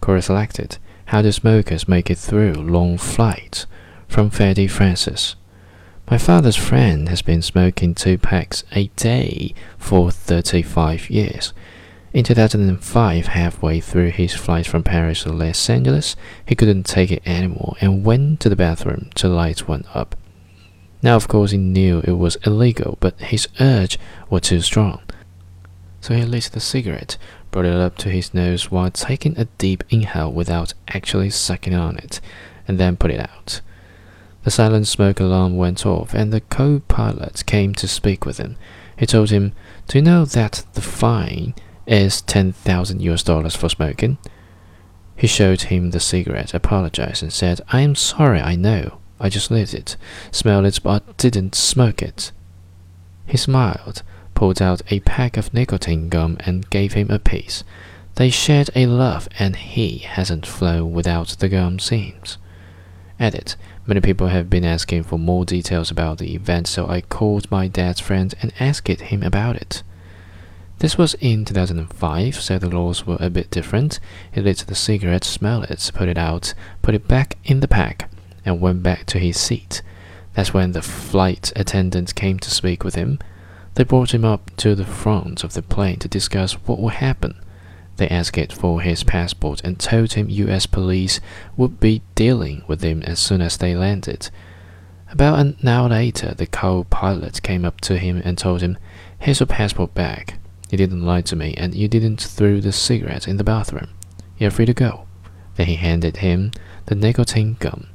Quora selected How Do Smokers Make It Through Long Flights from Freddie Francis. My father's friend has been smoking two packs a day for 35 years. In 2005, halfway through his flight from Paris to Los Angeles, he couldn't take it anymore and went to the bathroom to light one up. Now, of course, he knew it was illegal, but his urge was too strong. So he lit the cigarette, brought it up to his nose while taking a deep inhale without actually sucking on it, and then put it out. The silent smoke alarm went off, and the co pilot came to speak with him. He told him, Do you know that the fine is 10,000 US dollars for smoking? He showed him the cigarette, apologized, and said, I am sorry, I know. I just lit it, smelled it, but didn't smoke it. He smiled, pulled out a pack of nicotine gum, and gave him a piece. They shared a love, and he hasn't flown without the gum, seems. Edit. Many people have been asking for more details about the event, so I called my dad's friend and asked him about it. This was in 2005, so the laws were a bit different. He lit the cigarette, smelled it, put it out, put it back in the pack, and went back to his seat. That's when the flight attendant came to speak with him. They brought him up to the front of the plane to discuss what would happen. They asked for his passport and told him US police would be dealing with him as soon as they landed. About an hour later, the co-pilot came up to him and told him, Here's your passport back. You didn't lie to me, and you didn't throw the cigarette in the bathroom. You're free to go. Then he handed him the nicotine gum.